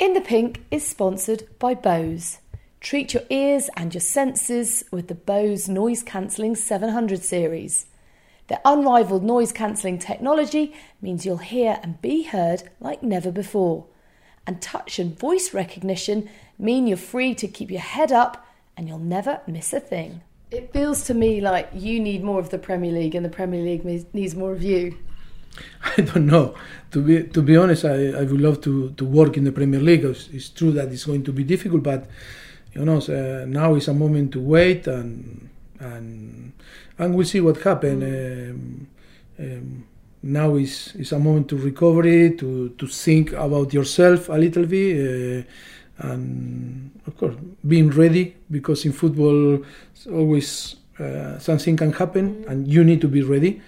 In the Pink is sponsored by Bose. Treat your ears and your senses with the Bose Noise Cancelling 700 series. Their unrivaled noise cancelling technology means you'll hear and be heard like never before. And touch and voice recognition mean you're free to keep your head up and you'll never miss a thing. It feels to me like you need more of the Premier League and the Premier League needs more of you. I don't know. To be to be honest, I, I would love to, to work in the Premier League. It's, it's true that it's going to be difficult, but you know, uh, now is a moment to wait and and and we'll see what happens. Mm. Um, um, now is is a moment to recovery, to to think about yourself a little bit, uh, and of course being ready because in football always uh, something can happen, mm. and you need to be ready.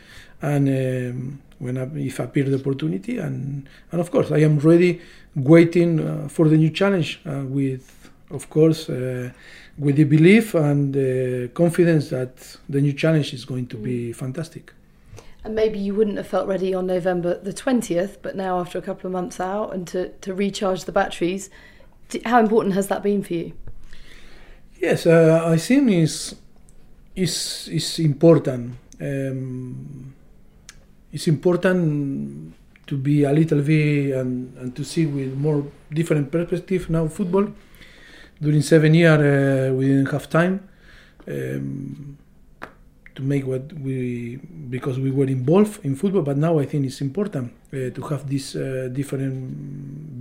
And um, when I, if appear the opportunity, and and of course I am ready, waiting uh, for the new challenge uh, with, of course, uh, with the belief and the confidence that the new challenge is going to be mm. fantastic. And maybe you wouldn't have felt ready on November the 20th, but now after a couple of months out and to, to recharge the batteries, how important has that been for you? Yes, uh, I think it's, it's, it's important. Um, it's important to be a little bit and, and to see with more different perspective now football. During seven years, uh, we didn't have time um, to make what we because we were involved in football. But now I think it's important uh, to have this uh, different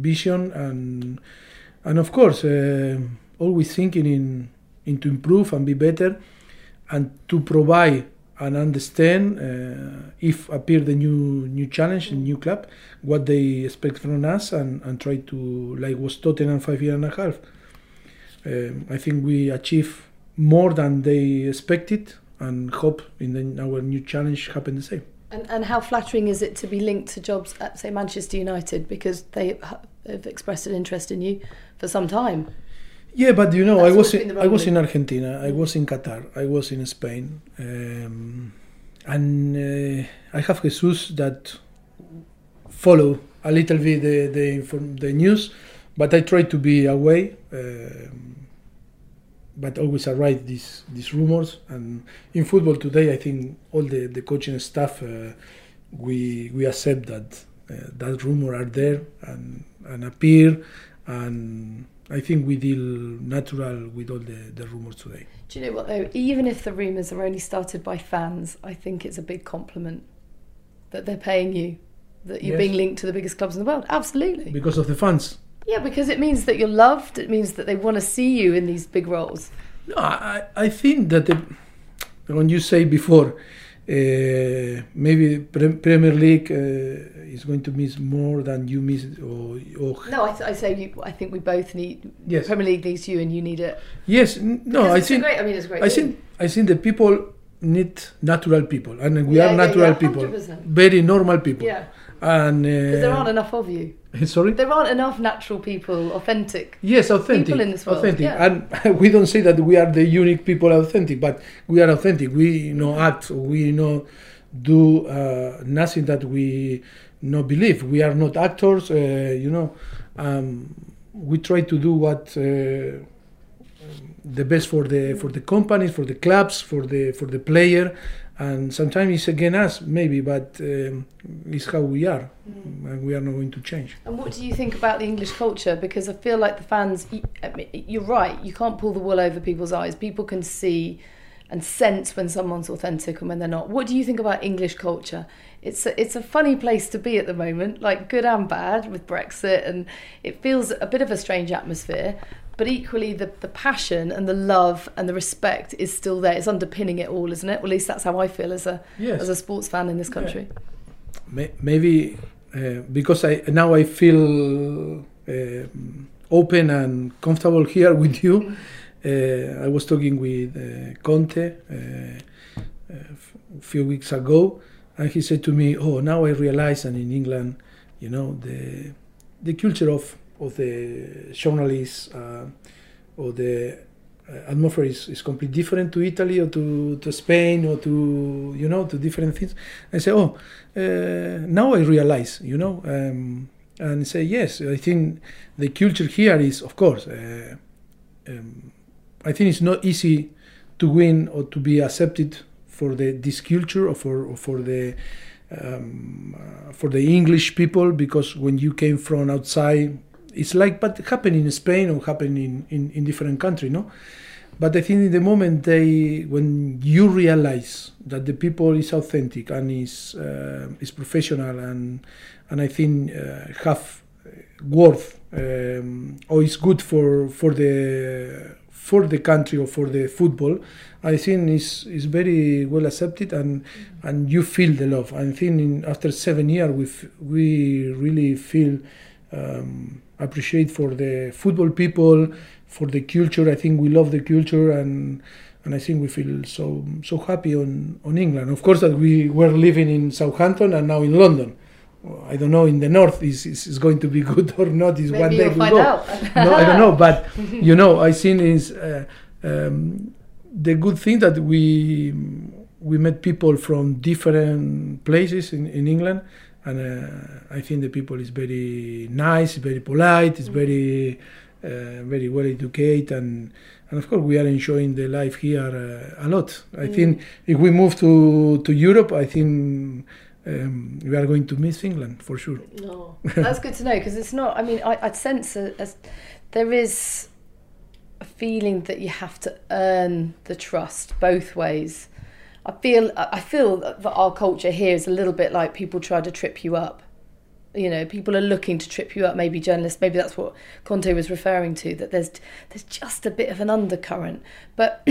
vision and and of course uh, always thinking in in to improve and be better and to provide and understand uh, if appear the new new challenge, the new club, what they expect from us, and, and try to like was Tottenham five year and a half. Um, I think we achieve more than they expected, and hope in the, our new challenge happen the same. And, and how flattering is it to be linked to jobs at say Manchester United because they have expressed an interest in you for some time? Yeah, but you know, That's I was in, I was in Argentina, I was in Qatar, I was in Spain, um, and uh, I have Jesus that follow a little bit the the, inform, the news, but I try to be away. Um, but always arrive these these rumors, and in football today, I think all the, the coaching staff uh, we we accept that uh, that rumor are there and and appear and I think we deal natural with all the, the rumors today. Do you know what though? Even if the rumours are only started by fans, I think it's a big compliment that they're paying you, that you're yes. being linked to the biggest clubs in the world. Absolutely. Because of the fans. Yeah, because it means that you're loved. It means that they want to see you in these big roles. No, I, I think that the, when you say before, uh, maybe Premier League uh, is going to miss more than you miss. Or, or no, I, th- I say you, I think we both need. Yes. Premier League needs you, and you need it. Yes, no, because I think. Great, I mean, it's great. I think I think the people need natural people, and we yeah, are natural yeah, people, very normal people. Yeah. And uh, there aren't enough of you. Sorry? There aren't enough natural people, authentic. Yes, authentic. People in this world. Authentic. Yeah. And we don't say that we are the unique people authentic, but we are authentic. We you know act. We you know do uh, nothing that we not believe. We are not actors. Uh, you know, um, we try to do what uh, the best for the for the companies, for the clubs, for the for the player, and sometimes it's against us maybe but um, it's how we are. Mm. and we are not going to change. And what do you think about the english culture? Because i feel like the fans you're right you can't pull the wool over people's eyes. People can see and sense when someone's authentic and when they're not. What do you think about english culture? It's a, it's a funny place to be at the moment like good and bad with brexit and it feels a bit of a strange atmosphere but equally the, the passion and the love and the respect is still there. It's underpinning it all, isn't it? Well, at least that's how I feel as a yes. as a sports fan in this country. Yeah. Maybe uh, because I now I feel uh, open and comfortable here with you. Mm. Uh, I was talking with uh, Conte uh, a few weeks ago, and he said to me, "Oh, now I realize, and in England, you know, the the culture of of the journalists uh, or the uh, atmosphere is, is completely different to Italy or to, to Spain or to you know to different things. I say, oh, uh, now I realize, you know, um, and say yes. I think the culture here is, of course, uh, um, I think it's not easy to win or to be accepted for the this culture or for or for the um, uh, for the English people because when you came from outside, it's like but happen in Spain or happen in, in, in different country, no. But I think in the moment they, when you realize that the people is authentic and is uh, is professional and and I think uh, have worth um, or is good for for the for the country or for the football, I think is is very well accepted and and you feel the love. I think in, after seven years we we really feel um, appreciate for the football people, for the culture. I think we love the culture and and I think we feel so so happy on on England. Of course that we were living in Southampton and now in London. I don't know in the north is, is, is going to be good or not. Is Maybe one day you'll we find go. no, I don't know, but you know, I think is uh, um, the good thing that we we met people from different places in, in England, and uh, I think the people is very nice, very polite, is very uh, very well educated, and and of course we are enjoying the life here uh, a lot. I think if we move to to Europe, I think. Um, we are going to miss England for sure. No, that's good to know because it's not. I mean, I, I sense a, a, there is a feeling that you have to earn the trust both ways. I feel I feel that our culture here is a little bit like people try to trip you up. You know, people are looking to trip you up. Maybe journalists. Maybe that's what Conte was referring to. That there's there's just a bit of an undercurrent. But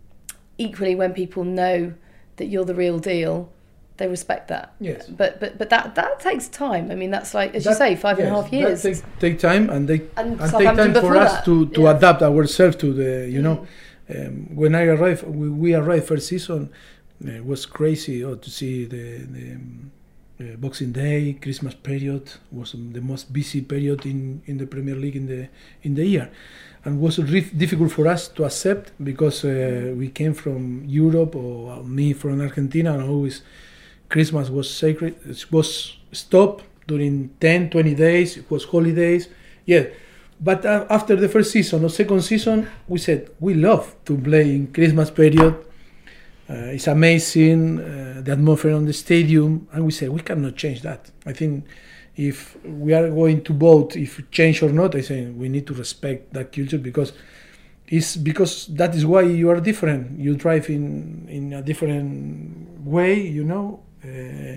equally, when people know that you're the real deal, they respect that. Yes. But but but that that takes time. I mean, that's like as That- you say, five and a half years. That take, take time and they and and take time for us that. to, to Yeah. adapt ourselves to the you know mm. Um, when I arrived we, we arrived first season uh, it was crazy oh, to see the, the um, uh, Boxing Day Christmas period was the most busy period in, in the Premier League in the in the year. And was re- difficult for us to accept because uh, we came from Europe or me from Argentina and always Christmas was sacred it was stopped during 10 20 days it was holidays. Yeah but uh, after the first season or second season we said we love to play in christmas period. Uh, it's amazing uh, the atmosphere on the stadium and we said we cannot change that. I think if we are going to vote if change or not i say we need to respect that culture because it's because that is why you are different. You drive in in a different way you know uh,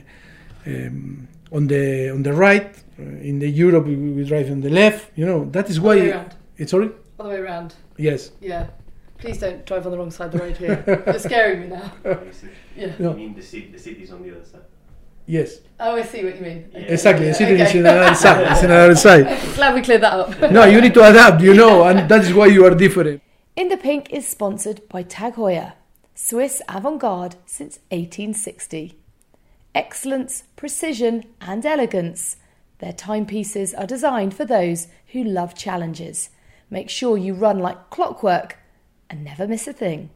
um, on the on the right Uh, in the Europe we, we drive on the left you know that is why around. it's sorry the way around. yes Yeah. Please don't drive on the wrong side of the road here. You're scaring me now. Yeah. No. You mean the, city, the city's on the other side? yes Oh, I see what you mean. Okay. exactly Yeah, the city is okay. in another side it's in another side Glad we cleared that up. no you need to adapt you know and that is why you are different In the Pink is sponsored by Tag Heuer, Swiss avant-garde since 1860. Excellence, precision and elegance. Their timepieces are designed for those who love challenges. Make sure you run like clockwork and never miss a thing.